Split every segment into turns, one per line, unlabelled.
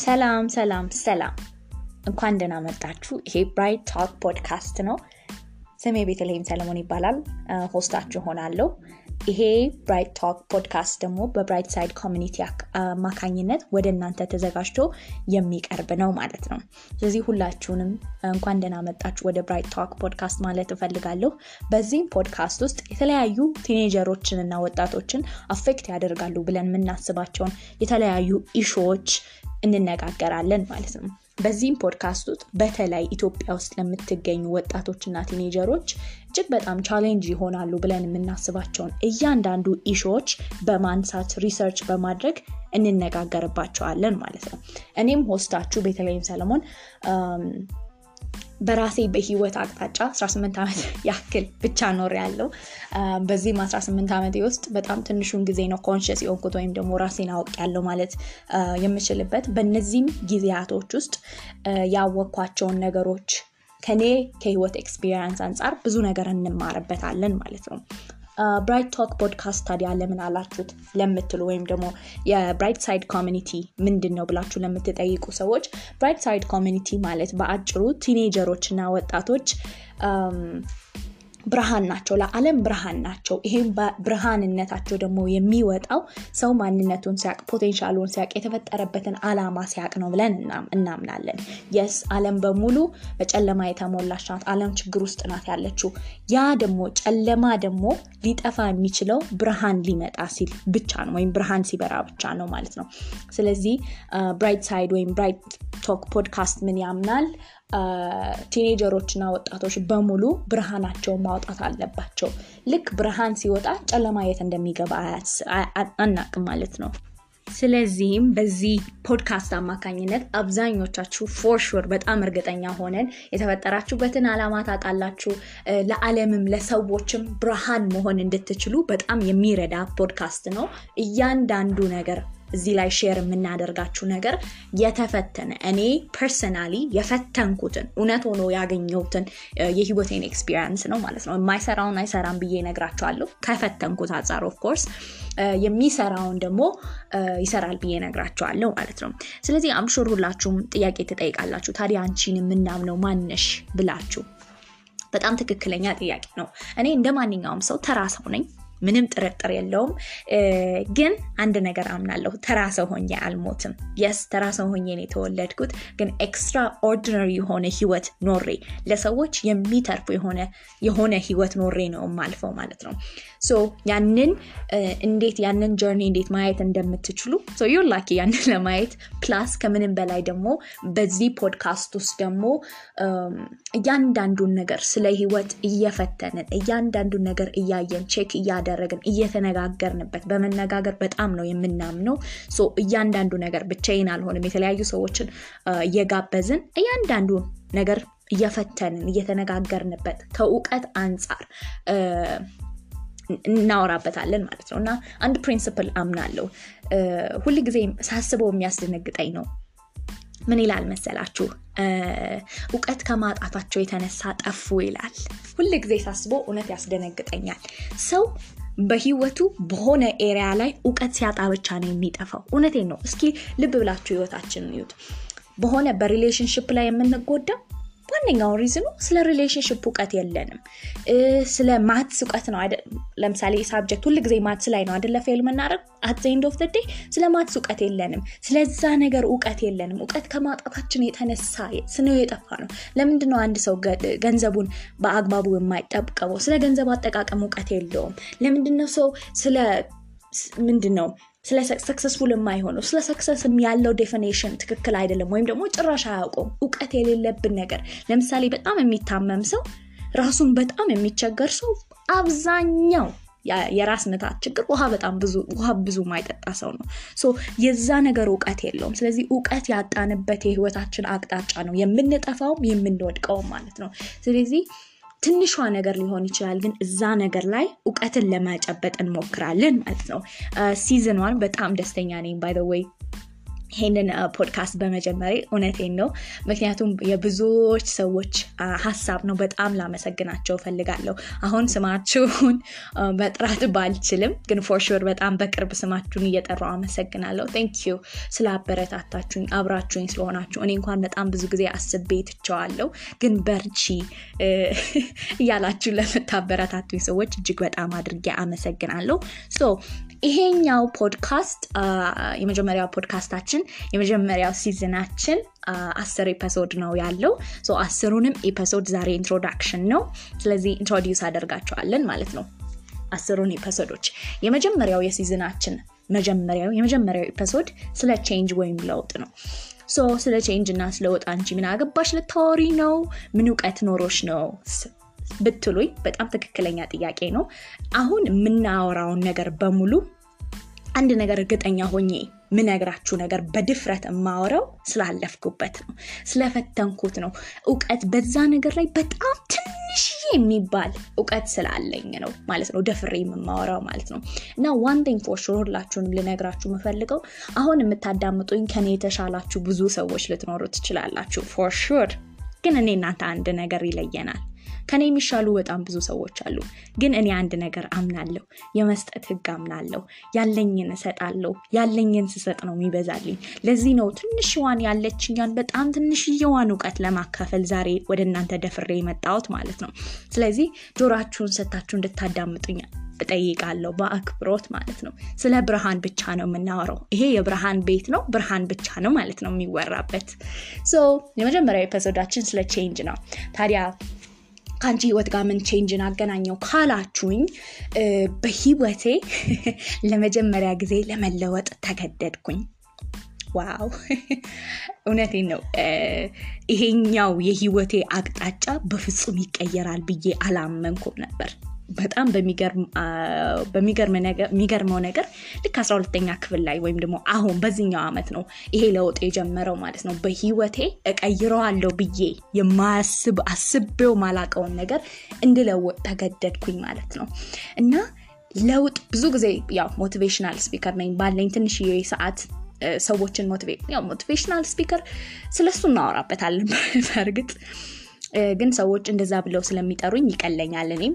ሰላም ሰላም ሰላም፣ እንኳን ደህና መጣችሁ። ይሄ Bright Talk podcast ነው። ስሜ ቤተልሔም ሰለሞን ይባላል። host ኣችሁ እሆናለሁ። ይሄ Bright Talk podcast ደግሞ በ Bright Side Community አማካኝነት ወደ እናንተ ተዘጋጅቶ የሚቀርብ ነው ማለት ነው። ስለዚህ ሁላችሁንም እንኳን ደህና መጣችሁ ወደ Bright Talk podcast ማለት እፈልጋለሁ። በዚህም ፖድካስት ውስጥ የተለያዩ teenager ኦችን እና ወጣቶችን affect ያደርጋሉ ብለን የምናስባቸውን የተለያዩ issue ዎች እንነጋገራለን ማለት ነው። በዚህም ፖድካስት ውስጥ በተለይ ኢትዮጵያ ውስጥ ለምትገኙ ወጣቶችና teenager ኦች እጅግ በጣም challenge ይሆናሉ ብለን የምናስባቸውን እያንዳንዱ issue ዎች በማንሳት research በማድረግ እንነጋገርባቸዋለን ማለት ነው። እኔም host ኣችሁ ቤተልሔም ሰለሞን በራሴ በህይወት አቅጣጫ 18 ዓመት ያክል ብቻ ኖሬያለሁ በዚህም 18 ዓመቴ ውስጥ በጣም ትንሹን ጊዜ ነው conscious የሆንኩት ወይም ደግሞ ራሴን አውቄያለሁ ማለት የምችልበት በእነዚህም ጊዜያቶች ውስጥ ያወቅኳቸውን ነገሮች ከኔ ከህይወት experience አንጻር ብዙ ነገር እንማርበታለን ማለት ነው። Bright Talk podcast ታዲያ ለምን አላችሁት? ለምትሉ ወይም ደግሞ የ Bright Side Community ምንድን ነው ብላችሁ ለምትጠይቁ ሰዎች Bright Side Community ማለት በአጭሩ teenager ኦች እና ወጣቶች ብርሃን ናቸው፣ ለዓለም ብርሃን ናቸው። ይሄም ብርሃንነታቸው ደግሞ የሚወጣው ሰው ማንነቱን ሲያቅ፣ potential ኡን ሲያቅ፣ የተፈጠረበትን አላማ ሲያቅ ነው ብለን እናምናለን። yes ዓለም በሙሉ በጨለማ የተሞላች ናት። ዓለም ችግር ውስጥ ናት ያለችው። ያ ደግሞ ጨለማ ደግሞ ሊጠፋ የሚችለው ብርሃን ሊመጣ ሲል ብቻ ነው፣ ወይም ብርሃን ሲበራ ብቻ ነው ማለት ነው። ስለዚህ Bright Side ወይም Bright Talk podcast ምን ያምናል? teenager ኦች እና ወጣቶች በሙሉ ብርሃናቸውን ማውጣት አለባቸው። ልክ ብርሃን ሲወጣ ጨለማ የት እንደሚገባ አናቅም ማለት ነው። ስለዚህም በዚህ ፖድካስት አማካኝነት አብዛኞቻችሁ for sure በጣም እርግጠኛ ሆነን የተፈጠራችሁበትን ዓላማ ታውቃላችሁ። ለዓለምም ለሰዎችም ብርሃን መሆን እንድትችሉ በጣም የሚረዳ ፖድካስት ነው። እያንዳንዱ ነገር እዚህ ላይ share የምናደርጋችሁ ነገር የተፈተነ እኔ personally የፈተንኩትን እውነት ሆኖ ያገኘሁትን የህይወቴን experience ነው ማለት ነው። የማይሰራውን አይሰራም ብዬ እነግራችኋለሁ። ከፈተንኩት አንጻር of course የሚሰራውን ደግሞ ይሰራል ብዬ እነግራችኋለሁ ማለት ነው። ስለዚህ I'm sure ሁላችሁም ጥያቄ ትጠይቃላችሁ። ታዲያ አንቺን የምናምነው ማነሽ ብላችሁ በጣም ትክክለኛ ጥያቄ ነው። እኔ እንደ ማንኛውም ሰው ተራ ሰው ነኝ። ምንም ጥርጥር የለውም። ግን አንድ ነገር አምናለሁ፣ ተራ ሰው ሆኜ አልሞትም። yes ተራ ሰው ሆኜ የተወለድኩት። ግን extraordinary የሆነ ህይወት ኖሬ ለሰዎች የሚተርፉ የሆነ ህይወት ኖሬ ነው የማልፈው ማለት ነው። so ያንን እንዴት ያንን journey እንዴት ማየት እንደምትችሉ you're lucky ያንን ለማየት plus ከምንም በላይ ደግሞ በዚህ ፖድካስት ውስጥ ደግሞ እያንዳንዱን ነገር ስለ ህይወት እየፈተንን እያንዳንዱን ነገር እያየን check እያደረግን እየተነጋገርንበት በመነጋገር በጣም ነው የምናምነው። እያንዳንዱ ነገር ብቻዬን አልሆንም። የተለያዩ ሰዎችን እየጋበዝን እያንዳንዱ ነገር እየፈተንን እየተነጋገርንበት ከእውቀት አንጻር እናወራበታለን ማለት ነው። እና አንድ principle አምናለሁ። ሁል ጊዜ ሳስበው የሚያስደነግጠኝ ነው። ምን ይላል መሰላችሁ? እውቀት ከማጣታቸው የተነሳ ጠፉ ይላል። ሁል ጊዜ ሳስበው እውነት ያስደነግጠኛል። ሰው በህይወቱ በሆነ area ላይ እውቀት ሲያጣ ብቻ ነው የሚጠፋው። እውነቴን ነው። እስኪ ልብ ብላችሁ ህይወታችንን ይዩት በሆነ በ relationship ላይ የምንጎዳው ዋነኛው reason ኑ ስለ relationship እውቀት የለንም። ስለ maths እውቀት ነው ለምሳሌ subject ሁል ጊዜ maths ላይ ነው አደለ fail የምናደርግ at end of day ስለ maths እውቀት የለንም። ስለዛ ነገር እውቀት የለንም። እውቀት ከማጣታችን የተነሳ ነው የጠፋነው ለምንድነው አንድ ሰው ገንዘቡን በአግባቡ የማይጠብቀበው ስለ ገንዘብ አጠቃቀም እውቀት የለውም። ለምንድነው ሰው ስለ ምንድን ነው ስለ successful የማይሆነው ስለ success ያለው definition ትክክል አይደለም ወይም ደግሞ ጭራሽ አያውቁም እውቀት የሌለብን ነገር ለምሳሌ በጣም የሚታመም ሰው ራሱን በጣም የሚቸገር ሰው አብዛኛው የራስ ምታት ችግር ውሃ በጣም ብዙ ውሃ ብዙ ማይጠጣ ሰው ነው። የዛ ነገር እውቀት የለውም። ስለዚህ እውቀት ያጣንበት የህይወታችን አቅጣጫ ነው የምንጠፋውም የምንወድቀውም ማለት ነው። ስለዚህ ትንሿ ነገር ሊሆን ይችላል ግን እዛ ነገር ላይ እውቀትን ለመጨበጥ እንሞክራለን ማለት ነው። season ኗን በጣም ደስተኛ ነኝ። by the way ይሄንን ፖድካስት በመጀመሪ እውነቴን ነው። ምክንያቱም የብዙዎች ሰዎች ሀሳብ ነው። በጣም ላመሰግናቸው እፈልጋለሁ። አሁን ስማችሁን መጥራት ባልችልም ግን for sure በጣም በቅርብ ስማችሁን እየጠራው አመሰግናለሁ። thank you ስለ አበረታታችሁኝ፣ አብራችሁኝ ስለሆናችሁ። እኔ እንኳን በጣም ብዙ ጊዜ አስቤ ትቸዋለሁ፣ ግን በርቺ እያላችሁ ለምታበረታቱኝ ሰዎች እጅግ በጣም አድርጌ አመሰግናለሁ። So ይሄኛው ፖድካስት የመጀመሪያው ፖድካስታችን የመጀመሪያው season አችን አስር episode ነው ያለው። አስሩንም episode ዛሬ introduction ነው። ስለዚህ introduce አደርጋቸዋለን ማለት ነው አስሩን episode ኦች። የመጀመሪያው የ season አችን መጀመሪያው የመጀመሪያው episode ስለ change ወይም ለውጥ ነው። So ስለ change እና ስለ ለውጥ አንቺ ምን አገባሽ ልታወሪ ነው? ምን እውቀት ኖሮሽ ነው ብትሉኝ በጣም ትክክለኛ ጥያቄ ነው። አሁን የምናወራውን ነገር በሙሉ አንድ ነገር እርግጠኛ ሆኜ ምነግራችሁ ነገር በድፍረት የማወራው ስላለፍኩበት ነው፣ ስለፈተንኩት ነው። እውቀት በዛ ነገር ላይ በጣም ትንሽዬ የሚባል እውቀት ስላለኝ ነው ማለት ነው ደፍሬ የማወራው ማለት ነው። እና one thing for sure ሁላችሁንም ልነግራችሁ የምፈልገው አሁን የምታዳምጡኝ ከኔ የተሻላችሁ ብዙ ሰዎች ልትኖሩ ትችላላችሁ for sure። ግን እኔ እናንተ አንድ ነገር ይለየናል። ከኔ የሚሻሉ በጣም ብዙ ሰዎች አሉ። ግን እኔ አንድ ነገር አምናለሁ፣ የመስጠት ህግ አምናለሁ። ያለኝን እሰጣለሁ። ያለኝን ስሰጥ ነው የሚበዛልኝ። ለዚህ ነው ትንሽዋን ያለችኛን በጣም ትንሽየዋን እውቀት ለማካፈል ዛሬ ወደ እናንተ ደፍሬ የመጣሁት ማለት ነው። ስለዚህ ጆሯችሁን ሰታችሁ እንድታዳምጡኝ እጠይቃለሁ በአክብሮት ማለት ነው። ስለ ብርሃን ብቻ ነው የምናወራው። ይሄ የብርሃን ቤት ነው። ብርሃን ብቻ ነው ማለት ነው የሚወራበት። የመጀመሪያው episode አችን ስለ change ነው። ታዲያ ከአንቺ ህይወት ጋር ምን change ን አገናኘው ካላችሁኝ፣ በህይወቴ ለመጀመሪያ ጊዜ ለመለወጥ ተገደድኩኝ። wow እውነቴን ነው። ይሄኛው የህይወቴ አቅጣጫ በፍጹም ይቀየራል ብዬ አላመንኩም ነበር። በጣም በሚገርመው ነገር ልክ 12ተኛ ክፍል ላይ ወይም ደግሞ አሁን በዚህኛው ዓመት ነው ይሄ ለውጥ የጀመረው ማለት ነው። በህይወቴ እቀይረዋለሁ ብዬ የማያስብ አስቤው ማላቀውን ነገር እንድለወጥ ተገደድኩኝ ማለት ነው። እና ለውጥ ብዙ ጊዜ ያው motivational speaker ነኝ። ባለኝ ትንሽዬ ሰዓት ሰዎችን motivational speaker ስለሱ እናወራበታለን። በእርግጥ ግን ሰዎች እንደዛ ብለው ስለሚጠሩኝ ይቀለኛል እኔም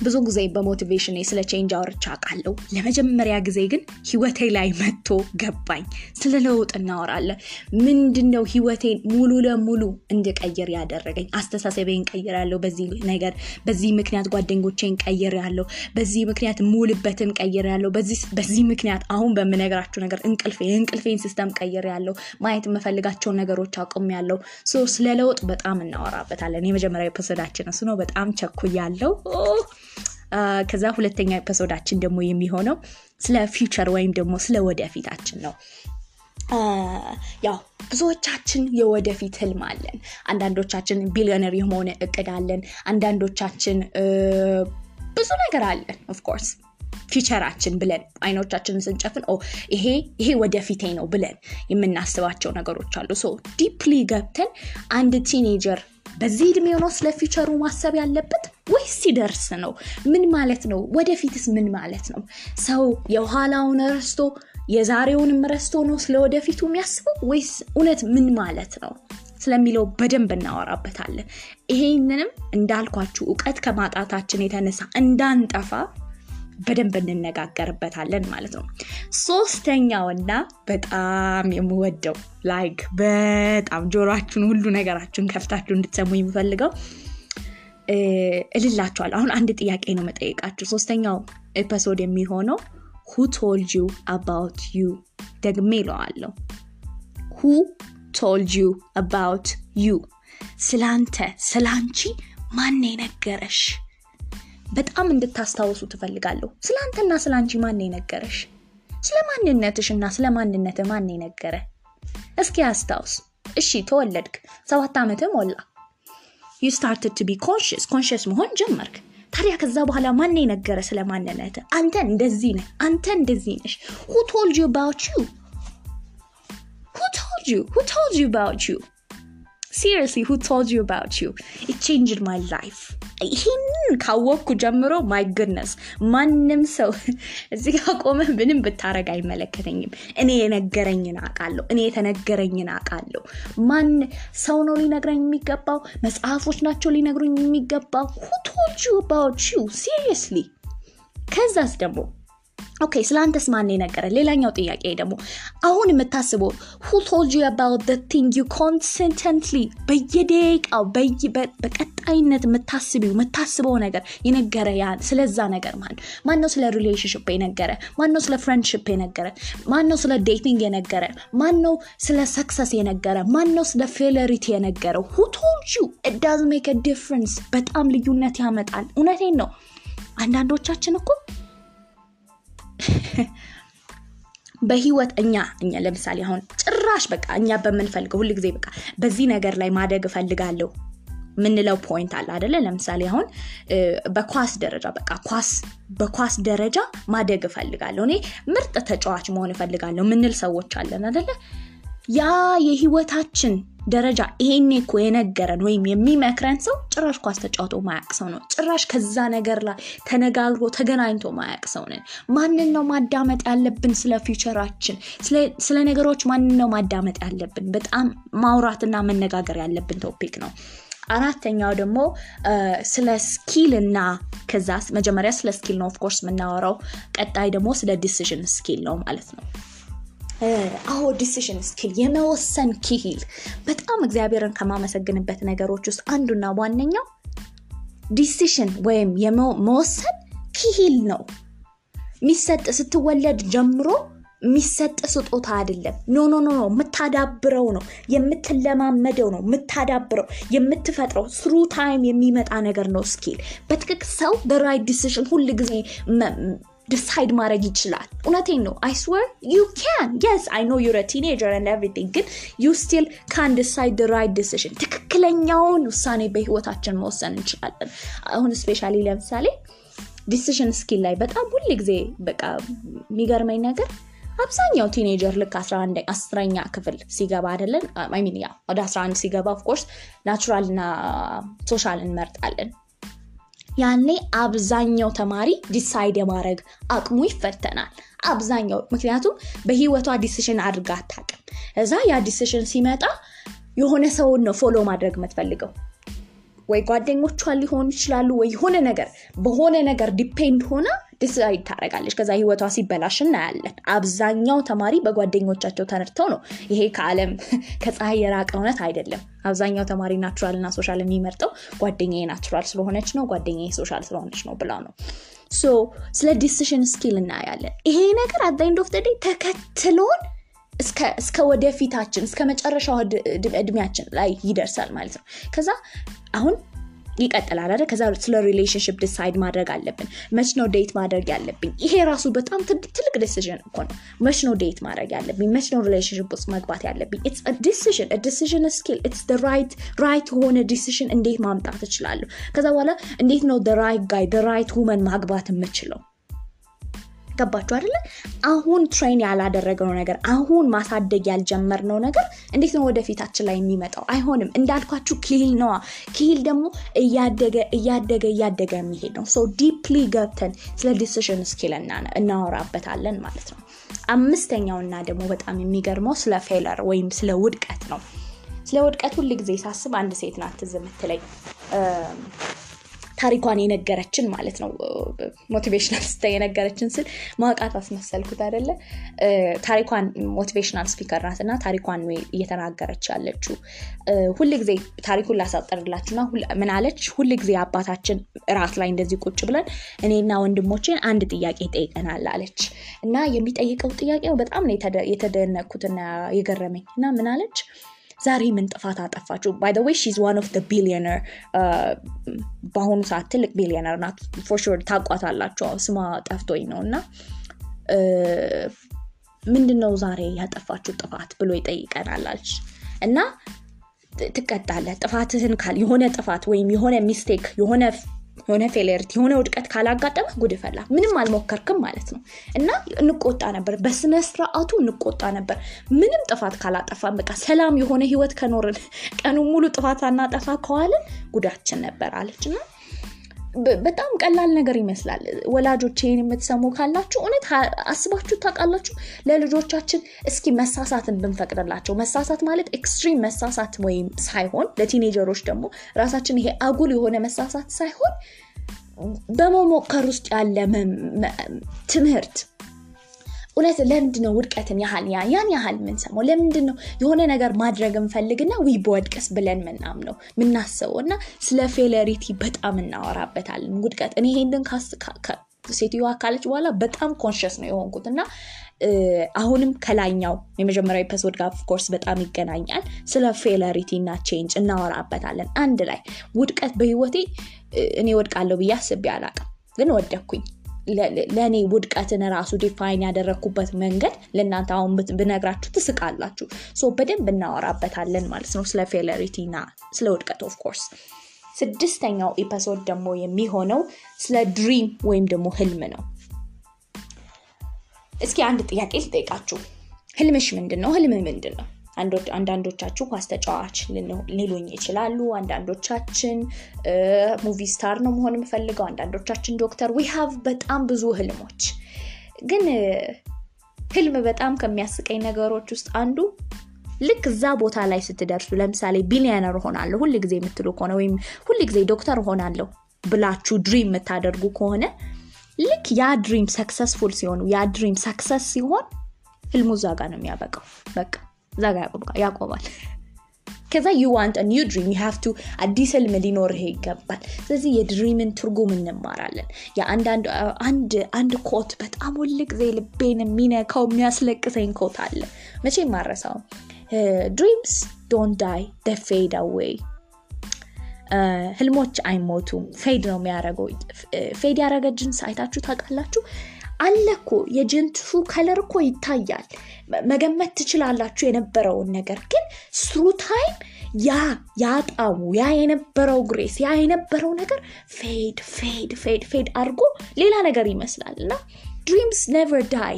ብዙ ጊዜ በ motivation ስለ change አውርቻ አውቃለሁ። ለመጀመሪያ ጊዜ ግን ህይወቴ ላይ መጥቶ ገባኝ። ስለ ለውጥ እናወራለን። ምንድነው ህይወቴን ሙሉ ለሙሉ እንድቀይር ያደረገኝ? አስተሳሰቤን ቀይር ያለው በዚህ ነገር፣ በዚህ ምክንያት ጓደኞቼን ቀይር ያለው፣ በዚህ ምክንያት ምውልበትን ቀይር ያለው፣ በዚህ ምክንያት አሁን በምነግራችሁ ነገር እንቅልፌ የእንቅልፌን system ቀይር ያለው፣ ማየት የምፈልጋቸው ነገሮች አቁም ያለው። ስለ ለውጥ በጣም እናወራበታለን። የመጀመሪያ እሱ ነው። በጣም ቸኩያለው። ከዛ ሁለተኛ episode አችን ደግሞ የሚሆነው ስለ future ወይም ደግሞ ስለ ወደፊታችን ነው። ያው ብዙዎቻችን የወደፊት ህልም አለን። አንዳንዶቻችን ቢሊዮነር የመሆን እቅድ አለን። አንዳንዶቻችን ብዙ ነገር አለን of course future አችን ብለን አይኖቻችንን ስንጨፍን ይሄ ይሄ ወደፊቴ ነው ብለን የምናስባቸው ነገሮች አሉ። So deeply ገብተን አንድ teenager በዚህ እድሜ ነው ስለ future ኡ ማሰብ ያለበት ወይስ ሲደርስ ነው? ምን ማለት ነው? ወደፊትስ ምን ማለት ነው? ሰው የኋላውን ረስቶ የዛሬውንም ረስቶ ነው ስለ ወደፊቱ የሚያስበው ወይስ እውነት ምን ማለት ነው ስለሚለው በደንብ እናወራበታለን። ይሄንንም እንዳልኳችሁ እውቀት ከማጣታችን የተነሳ እንዳንጠፋ በደንብ እንነጋገርበታለን ማለት ነው። ሶስተኛውና በጣም የምወደው like በጣም ጆሮችሁን ሁሉ ነገራችሁን ከፍታችሁ እንድትሰሙ የምፈልገው እልላችኋል። አሁን አንድ ጥያቄ ነው መጠየቃችሁ። ሶስተኛው episode የሚሆነው who told you about you ደግሜ ይለዋለሁ። Who told you about you ስላንተ ስላንቺ ማን የነገረሽ? በጣም እንድታስታውሱ እፈልጋለሁ። ስለ አንቺ ማን የነገረሽ? ስለ ማንነትሽ እና ስለ ማንነት ማን የነገረ? እስኪ አስታውስ። እሺ ተወለድክ፣ ሰባት ዓመት ሞላ። You started to be conscious conscious መሆን ጀመርክ። ታዲያ ከዛ በኋላ ማን የነገረ ስለ ማንነት? አንተ እንደዚህ ነህ፣ አንተ እንደዚህ ነሽ። Who told you about you who told you who told you about you who told you about you? It changed my life. ይህንን ካወቅኩ ጀምሮ my goodness ማንም ሰው እዚህ ጋር ቆመ ምንም ብታረግ አይመለከተኝም። እኔ የነገረኝን አውቃለሁ እኔ የተነገረኝን አውቃለሁ። ማን ሰው ነው ሊነግረኝ የሚገባው? መጽሐፎች ናቸው ሊነግሩኝ የሚገባው? Who told you about you? Seriously? ከዛስ ደግሞ okay ስለ አንተስ ማን የነገረ ሌላኛው ጥያቄ ደግሞ አሁን የምታስበው who told you about the thing you constantly በየደቂቃው በቀጣይነት የምታስቢው የምታስበው ነገር የነገረ ስለዛ ነገር ማን? ማን ነው ስለ relationship የነገረ ማን ነው ስለ friendship የነገረ ማን ነው ስለ dating የነገረ ማን ነው ስለ success የነገረ ማን ነው ስለ failurity የነገረው you? it does make a difference በጣም ልዩነት ያመጣል። እውነቴን ነው። አንዳንዶቻችን እኮ በህይወት እኛ እኛ ለምሳሌ አሁን ጭራሽ በቃ እኛ በምንፈልገው ሁል ጊዜ በቃ በዚህ ነገር ላይ ማደግ እፈልጋለሁ ምንለው point አለ አደለ ለምሳሌ አሁን በኳስ ደረጃ በቃ ኳስ በኳስ ደረጃ ማደግ እፈልጋለሁ። እኔ ምርጥ ተጫዋች መሆን እፈልጋለሁ ምንል ሰዎች አለን አደለ ያ የህይወታችን ደረጃ ይሄኔ እኮ የነገረን ወይም የሚመክረን ሰው ጭራሽ ኳስ ተጫውቶ ማያቅ ሰው ነው። ጭራሽ ከዛ ነገር ላይ ተነጋግሮ ተገናኝቶ ማያቅ ሰው ነው። ማንን ነው ማዳመጥ ያለብን ስለ future ኣችን? ስለ ነገሮች ማንን ነው ማዳመጥ ያለብን? በጣም ማውራትና መነጋገር ያለብን topic ነው። አራተኛው ደግሞ ስለ skill እና ከዛ መጀመሪያ ስለ skill ነው of course የምናወራው። ቀጣይ ደግሞ ስለ decision skill ነው ማለት ነው አዎ decision skill የመወሰን ክሂል። በጣም እግዚአብሔርን ከማመሰግንበት ነገሮች ውስጥ አንዱና ዋነኛው decision ወይም የመወሰን ክሂል ነው። የሚሰጥ ስትወለድ ጀምሮ የሚሰጥ ስጦታ አይደለም። no no no የምታዳብረው ነው። የምትለማመደው ነው። የምታዳብረው የምትፈጥረው through time የሚመጣ ነገር ነው skill። በትክክል ሰው በ right decision ሁል ጊዜ decide ማድረግ ይችላል። እውነቴን ነው። I you can yes I know you're teenager and everything ግን you still can decide right decision ትክክለኛውን ውሳኔ በህይወታችን መወሰን እንችላለን። አሁን specially ለምሳሌ decision skill ላይ በጣም ሁል ጊዜ በቃ የሚገርመኝ ነገር አብዛኛው teenager ልክ አስረኛ ክፍል ሲገባ አይደለን? mean ወደ 11 ሲገባ of course natural እና social እንመርጣለን ያኔ አብዛኛው ተማሪ decide የማድረግ አቅሙ ይፈተናል። አብዛኛው ምክንያቱም በህይወቷ decision አድርጋ አታቅም እዛ ያ decision ሲመጣ የሆነ ሰውን ነው follow ማድረግ የምትፈልገው። ወይ ጓደኞቿ ሊሆኑ ይችላሉ ወይ የሆነ ነገር በሆነ ነገር depend ሆና decide ታደርጋለች ከዛ ህይወቷ ሲበላሽ እናያለን አብዛኛው ተማሪ በጓደኞቻቸው ተነድተው ነው። ይሄ ከአለም ከፀሐይ የራቀ እውነት አይደለም። አብዛኛው ተማሪ natural እና social የሚመርጠው ጓደኛ natural ስለሆነች ነው ጓደኛ social ስለሆነች ነው ብላ ነው። so ስለ decision skill እናያለን። ይሄ ነገር at end ተከትሎን እስከ ወደፊታችን እስከ መጨረሻው እድሜያችን ላይ ይደርሳል ማለት ነው። ከዛ አሁን ይቀጥላል አይደል? ከዛ ስለ relationship decide ማድረግ አለብን። መች ነው date ማድረግ ያለብኝ? ይሄ ራሱ በጣም ትልቅ decision እኮ ነው። መች ነው date ማድረግ ያለብኝ? መች ነው relationship ውስጥ መግባት ያለብኝ? it's decision decision skill it's right right የሆነ decision እንዴት ማምጣት እችላለሁ? ከዛ በኋላ እንዴት ነው right guy right woman ማግባት የምችለው ገባችሁ አይደለ? አሁን train ያላደረግነው ነገር አሁን ማሳደግ ያልጀመርነው ነገር እንዴት ነው ወደፊታችን ላይ የሚመጣው? አይሆንም። እንዳልኳችሁ ክሂል ነዋ። ክሂል ደግሞ እያደገ እያደገ እያደገ የሚሄድ ነው። so deeply ገብተን ስለ decision skill እናወራበታለን ማለት ነው። አምስተኛውና ደግሞ በጣም የሚገርመው ስለ failure ወይም ስለ ውድቀት ነው። ስለ ውድቀት ሁል ጊዜ ሳስብ አንድ ሴት ናት ትዝ ታሪኳን የነገረችን ማለት ነው። motivational ስታ የነገረችን ስል ማውቃት አስመሰልኩት አደለ ታሪኳን motivational speaker ናት እና ታሪኳን እየተናገረች ያለችው። ሁል ጊዜ ታሪኩን ላሳጠርላችሁና ምን አለች? ሁል ጊዜ አባታችን እራት ላይ እንደዚህ ቁጭ ብለን እኔና ወንድሞቼን አንድ ጥያቄ ይጠይቀናል አለች። እና የሚጠይቀው ጥያቄው በጣም ነው የተደነኩትና የገረመኝ እና ምን አለች ዛሬ ምን ጥፋት አጠፋችሁ by the way she's one of billionaire በአሁኑ ሰዓት ትልቅ ቢሊዮነር ናት። for sure ታውቋታላችሁ ስሟ ጠፍቶኝ ነው። እና ምንድነው ዛሬ ያጠፋችሁ ጥፋት ብሎ ይጠይቀናል እና ትቀጣለ ጥፋትህን ካል የሆነ ጥፋት ወይም የሆነ mistake የሆነ የሆነ failurity የሆነ ውድቀት ካላጋጠመ ጉድ ፈላ። ምንም አልሞከርክም ማለት ነው። እና እንቆጣ ነበር በስነ ስርዓቱ እንቆጣ ነበር። ምንም ጥፋት ካላጠፋን በቃ ሰላም የሆነ ህይወት ከኖርን ቀኑ ሙሉ ጥፋት አናጠፋ ከዋልን ጉዳችን ነበር አለች። እና በጣም ቀላል ነገር ይመስላል። ወላጆች ይህን የምትሰሙ ካላችሁ እውነት አስባችሁ ታውቃላችሁ? ለልጆቻችን እስኪ መሳሳትን ብንፈቅድላቸው። መሳሳት ማለት extreme መሳሳት ወይም ሳይሆን ለ teenager ኦች ደግሞ ራሳችን ይሄ አጉል የሆነ መሳሳት ሳይሆን በመሞከር ውስጥ ያለ ትምህርት እውነት ለምንድን ነው ውድቀትን ያህል ያን ያህል የምንሰማው ለምንድን ነው የሆነ ነገር ማድረግ እንፈልግና ወይ ብወድቅስ ብለን ምናም ነው ምናስበው እና ስለ failurity በጣም እናወራበታለን ውድቀት። እኔ ይሄንን ሴትዮዋ ካለች በኋላ በጣም conscious ነው የሆንኩት። እና አሁንም ከላይኛው የመጀመሪያው episode ጋር of course በጣም ይገናኛል። ስለ failurity እና change እናወራበታለን አንድ ላይ። ውድቀት በህይወቴ እኔ ወድቃለሁ ብዬ አስቤ አላቅም ግን ወደኩኝ ለእኔ ውድቀትን ራሱ define ያደረግኩበት መንገድ ለእናንተ አሁን ብነግራችሁ ትስቃላችሁ። በደንብ እናወራበታለን ማለት ነው ስለ failure እና ስለ ውድቀት of course ስድስተኛው episode ደግሞ የሚሆነው ስለ dream ወይም ደግሞ ህልም ነው። እስኪ አንድ ጥያቄ ልጠይቃችሁ። ህልምሽ ምንድን ነው ህልም ምንድን ነው አንዳንዶቻችሁ ኳስ ተጫዋች ሊሉኝ ይችላሉ። አንዳንዶቻችን movie star ነው መሆን የምፈልገው። አንዳንዶቻችን ዶክተር we have በጣም ብዙ ህልሞች። ግን ህልም በጣም ከሚያስቀኝ ነገሮች ውስጥ አንዱ ልክ እዛ ቦታ ላይ ስትደርሱ ለምሳሌ ቢሊዮነር ሆናለሁ ሁል ጊዜ የምትሉ ከሆነ ወይም ሁል ጊዜ ዶክተር ሆናለሁ ብላችሁ dream የምታደርጉ ከሆነ ልክ ያ dream successful ሲሆኑ ያ dream success ሲሆን ህልሙ እዛ ጋር ነው የሚያበቃው። በቃ እዛ ጋር ያቆማል። ከዛ you want new dream you አዲስ ህልም ሊኖርህ ይገባል። ስለዚህ የ dream ን ትርጉም እንማራለን። አንድ quote በጣም ሁል ጊዜ ልቤን የሚነካው የሚያስለቅሰኝ quote አለ። መቼም ማልረሳው dreams don't die they fade away ህልሞች አይሞቱም። fade ነው የሚያደረገው fade ያደረገ ጅንስ አይታችሁ ታውቃላችሁ አለ እኮ የ jeans ኡ color እኮ ይታያል። መገመት ትችላላችሁ የነበረውን ነገር ግን through time ያ ያጣሙ ያ የነበረው grace ያ የነበረው ነገር fade fade fade fade አድርጎ ሌላ ነገር ይመስላል። እና dreams never die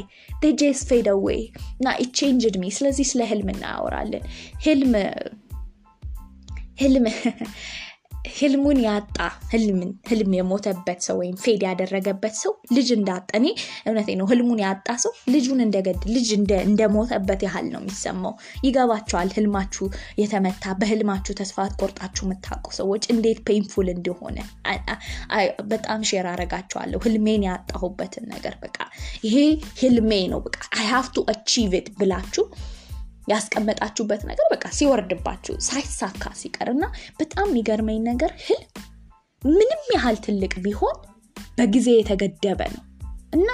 just fade away እና it changed me። ስለዚህ ስለ ህልም እናያወራለን ህልም ህልም ህልሙን ያጣ ህልም የሞተበት ሰው ወይም fade ያደረገበት ሰው ልጅ እንዳጣ እኔ እውነቴ ነው። ህልሙን ያጣ ሰው ልጁን እንደገድ ልጅ እንደሞተበት ያህል ነው የሚሰማው። ይገባቸዋል ህልማችሁ የተመታ በህልማችሁ ተስፋ ቆርጣችሁ የምታውቁ ሰዎች እንዴት painful እንደሆነ። በጣም share አረጋቸዋለሁ ህልሜን ያጣሁበትን ነገር በቃ ይሄ ህልሜ ነው በቃ I have achieve ብላችሁ ያስቀመጣችሁበት ነገር በቃ ሲወርድባችሁ ሳይሳካ ሲቀር እና በጣም የሚገርመኝ ነገር ህልም ምንም ያህል ትልቅ ቢሆን በጊዜ የተገደበ ነው። እና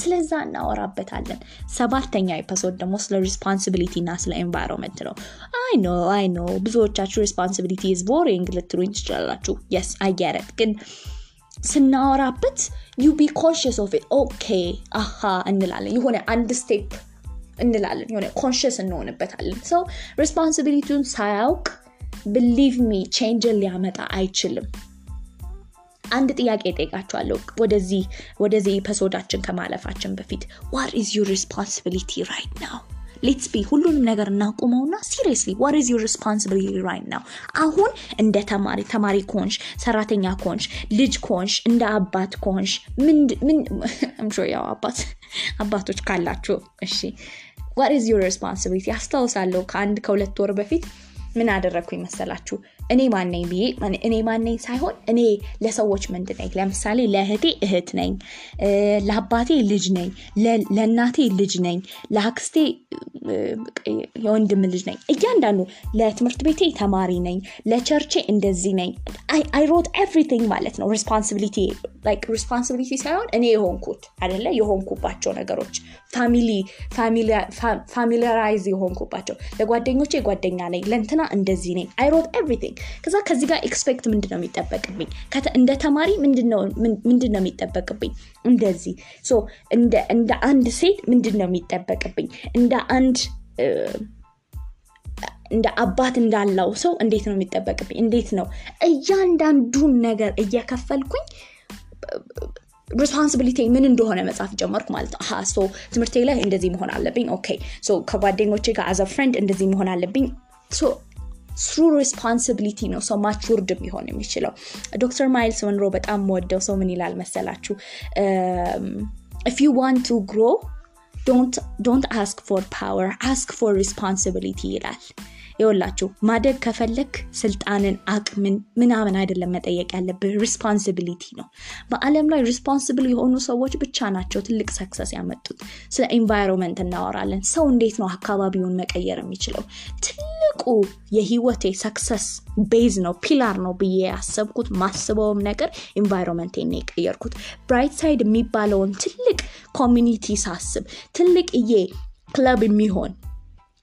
ስለዛ እናወራበታለን። ሰባተኛ episode ደግሞ ስለ responsibility እና ስለ environment ነው። አይ ኖ አይ ኖ ብዙዎቻችሁ responsibility is boring ልትሉኝ ትችላላችሁ። yes አያረት ግን ስናወራበት you be conscious of okay አሃ እንላለን። የሆነ አንድ step እንላለን። የሆነ conscious እንሆንበታለን። ሰው responsibility ውን ሳያውቅ believe me change ን ሊያመጣ አይችልም። አንድ ጥያቄ ጠይቃቸዋለሁ ወደዚህ ወደዚህ episode ኣችን ከማለፋችን በፊት what is your responsibility right now let's be ሁሉንም ነገር እናቁመውና seriously what is your responsibility right now አሁን እንደ ተማሪ ተማሪ ኮንሽ ሰራተኛ ኮንሽ ልጅ ኮንሽ እንደ አባት ኮንሽ ምን ያው አባት አባቶች ካላችሁ እሺ what is your responsibility አስታውሳለሁ ከአንድ ከሁለት ወር በፊት ምን አደረግኩ ይመሰላችሁ እኔ ማነኝ ብዬ እኔ ማነኝ ሳይሆን እኔ ለሰዎች ምንድ ነኝ? ለምሳሌ ለእህቴ እህት ነኝ ለአባቴ ልጅ ነኝ ለእናቴ ልጅ ነኝ ለአክስቴ የወንድም ልጅ ነኝ። እያንዳንዱ ለትምህርት ቤቴ ተማሪ ነኝ ለ church ኤ እንደዚህ ነኝ። I wrote everything ማለት ነው። responsibility responsibility ሳይሆን እኔ የሆንኩት አደለ የሆንኩባቸው ነገሮች። familiarize የሆንኩባቸው። ለጓደኞቼ ጓደኛ ነኝ ለእንትና እንደዚህ ነኝ። I wrote everything ከዛ ከዚህ ጋር expect ምንድን ነው የሚጠበቅብኝ እንደ ተማሪ ምንድን ነው የሚጠበቅብኝ እንደዚህ እንደ አንድ ሴት ምንድን ነው የሚጠበቅብኝ እንደ አንድ እንደ አባት እንዳለው ሰው እንዴት ነው የሚጠበቅብኝ? እንዴት ነው እያንዳንዱን ነገር እየከፈልኩኝ responsibility ምን እንደሆነ መጻፍ ጀመርኩ ማለት ነው። ትምህርቴ ላይ እንደዚህ መሆን አለብኝ። okay so ከጓደኞቼ ጋር as a friend እንደዚህ መሆን አለብኝ። through responsibility ነው ሰው matured የሚሆን የሚችለው። ዶክተር ማይልስ መንሮ በጣም ወደው ሰው ምን ይላል መሰላችሁ? if you want to grow don't ask for power ask for responsibility ይላል። ይኸውላችሁ ማደግ ከፈለግ ስልጣንን፣ አቅምን ምናምን አይደለም መጠየቅ ያለብህ responsibility ነው። በዓለም ላይ responsible የሆኑ ሰዎች ብቻ ናቸው ትልቅ success ያመጡት። ስለ environment እናወራለን። ሰው እንዴት ነው አካባቢውን መቀየር የሚችለው? ትልቁ የህይወቴ success base ነው pillar ነው ብዬ ያሰብኩት ማስበውም ነገር environment ኤን ነው የቀየርኩት። Bright Side የሚባለውን ትልቅ community ሳስብ ትልቅዬ ክለብ የሚሆን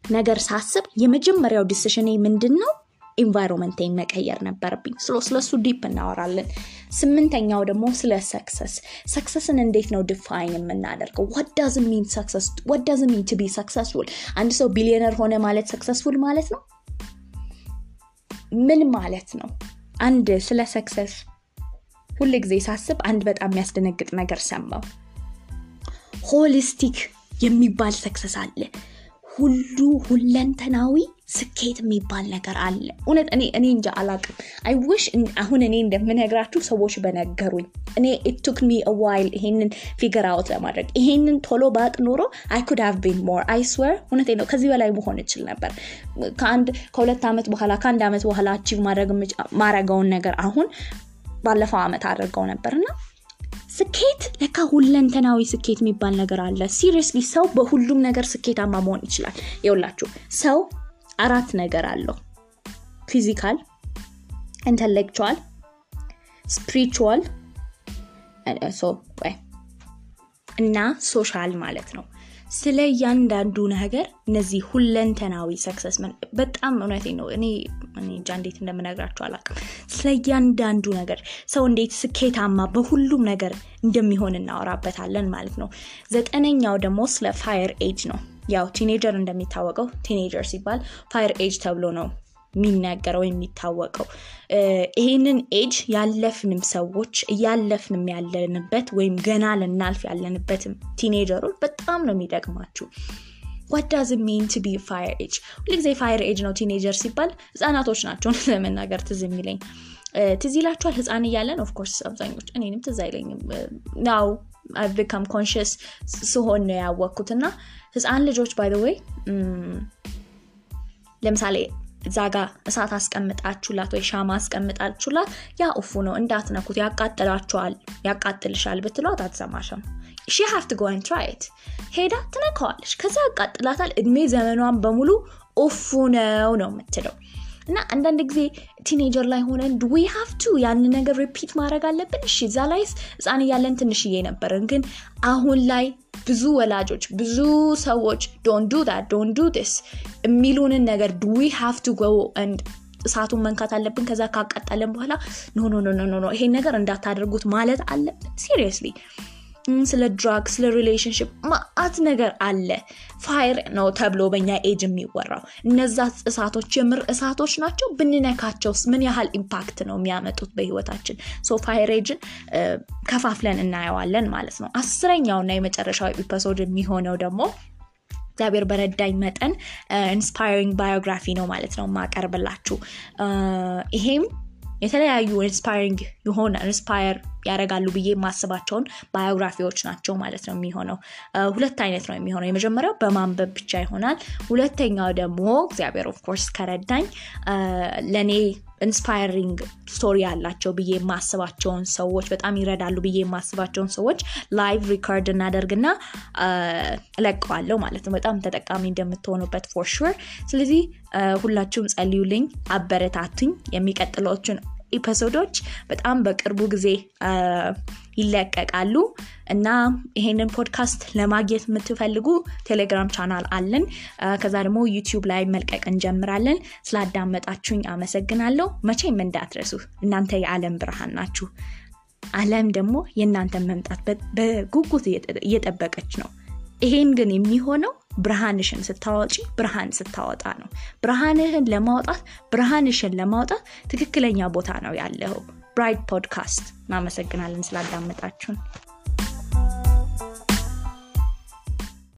ነገር ሳስብ የመጀመሪያው decision ኤ ምንድን ነው? environment ኤን መቀየር ነበረብኝ። ስለሱ deep እናወራለን። ስምንተኛው ደግሞ ስለ success፣ success ን እንዴት ነው define የምናደርገው? what does mean success፣ what does mean to be successful? አንድ ሰው ቢሊዮነር ሆነ ማለት successful ማለት ነው? ምን ማለት ነው? አንድ ስለ success ሁል ጊዜ ሳስብ አንድ በጣም የሚያስደነግጥ ነገር ሰማው። holistic የሚባል success አለ። ሁሉ ሁለንተናዊ ስኬት የሚባል ነገር አለ። እውነት እኔ እኔ እንጃ አላቅም። I wish አሁን እኔ እንደምነግራችሁ ሰዎች በነገሩኝ። እኔ it took me while ይሄንን figure out ለማድረግ ይሄንን ቶሎ ባውቅ ኖሮ I could have been more I swear እውነቴ ነው። ከዚህ በላይ መሆን እችል ነበር። ከአንድ ከሁለት ዓመት በኋላ ከአንድ ዓመት በኋላ achieve የማደርገውን ነገር አሁን ባለፈው ዓመት አድርገው ነበር እና ስኬት ለካ ሁለንተናዊ ስኬት የሚባል ነገር አለ። seriously ሰው በሁሉም ነገር ስኬታማ መሆን ይችላል። ይኸውላችሁ ሰው አራት ነገር አለው። physical፣ intellectual፣ spiritual እና social ማለት ነው። ስለ እያንዳንዱ ነገር እነዚህ ሁለንተናዊ success በጣም እውነቴ ነው። እኔ እንጃ እንዴት እንደምነግራችሁ አላውቅም። ስለ ነገር ሰው እንዴት ስኬታማ በሁሉም ነገር እንደሚሆን እናወራበታለን ማለት ነው። ዘጠነኛው ደግሞ ስለ fire age ነው። ያው teenager እንደሚታወቀው teenager ሲባል fire age ተብሎ ነው የሚናገረው የሚታወቀው። ይህንን ኤጅ ያለፍንም ሰዎች እያለፍንም ያለንበት ወይም ገና ልናልፍ ያለንበትም teenager ኦች በጣም ነው የሚጠቅማችሁ። what does mean to be fire age ሁልጊዜ fire age ነው teenager ሲባል ህጻናቶች ናቸው ለመናገር ትዝ የሚለኝ። ትዝ ይላችኋል? ህፃን እያለን of course አብዛኞች እኔንም ትዝ አይለኝም። now become conscious ስሆን ነው ያወቅኩት እና ህፃን ልጆች ባይ ወይ ለምሳሌ እዛ እሳት አስቀምጣችሁላት ወይ ሻማ አስቀምጣችሁላት ያ እፉ ነው እንዳትነኩት ያቃጥላችኋል ያቃጥልሻል ብትሏት አትሰማሽም she have to go and try ሄዳ ትነካዋለች። ከዛ ያቃጥላታል። እድሜ ዘመኗን በሙሉ እፉ ነው ነው የምትለው። እና አንዳንድ ጊዜ teenager ላይ ሆነን we have to ያን ነገር repeat ማድረግ አለብን? እሺ እዛ ላይስ ህፃን እያለን ትንሽዬ ነበርን። ግን አሁን ላይ ብዙ ወላጆች ብዙ ሰዎች don't do don't do this የሚሉንን ነገር we have to go እሳቱን መንካት አለብን? ከዛ ካቃጠለን በኋላ no no no no ይሄን ነገር እንዳታደርጉት ማለት አለብን። seriously ስለ drug ስለ relationship ማአት ነገር አለ። fire ነው ተብሎ በኛ ኤጅ የሚወራው። እነዛ እሳቶች የምር እሳቶች ናቸው። ብንነካቸውስ ምን ያህል impact ነው የሚያመጡት በህይወታችን? so fire age ን ከፋፍለን እናየዋለን ማለት ነው። አስረኛውና የመጨረሻው episode የሚሆነው ደግሞ እግዚአብሔር በረዳኝ መጠን inspiring biography ነው ማለት ነው ማቀርብላችሁ ይሄም የተለያዩ inspiring የሆነ inspire ያደርጋሉ ብዬ የማስባቸውን biography ዎች ናቸው ማለት ነው የሚሆነው። ሁለት አይነት ነው የሚሆነው። የመጀመሪያው በማንበብ ብቻ ይሆናል። ሁለተኛው ደግሞ እግዚአብሔር of course ከረዳኝ ለእኔ inspiring story ያላቸው ብዬ የማስባቸውን ሰዎች በጣም ይረዳሉ ብዬ የማስባቸውን ሰዎች live record እናደርግና እለቀዋለሁ ማለት ነው። በጣም ተጠቃሚ እንደምትሆኑበት for sure ስለዚህ ሁላችሁም ጸልዩልኝ አበረታቱኝ። የሚቀጥለዎችን episode ኦች በጣም በቅርቡ ጊዜ ይለቀቃሉ እና ይሄንን ፖድካስት ለማግኘት የምትፈልጉ Telegram channel አለን። ከዛ ደግሞ YouTube ላይ መልቀቅ እንጀምራለን። ስላዳመጣችሁኝ አመሰግናለሁ። መቼም እንዳትረሱ እናንተ የዓለም ብርሃን ናችሁ። አለም ደግሞ የእናንተን መምጣት በጉጉት እየጠበቀች ነው። ይሄን ግን የሚሆነው ብርሃንሽን ስታወጪ ብርሃን ስታወጣ ነው። ብርሃንህን ለማውጣት ብርሃንሽን ለማውጣት ትክክለኛ ቦታ ነው ያለው። Bright Podcast። እናመሰግናለን ስላዳመጣችሁን።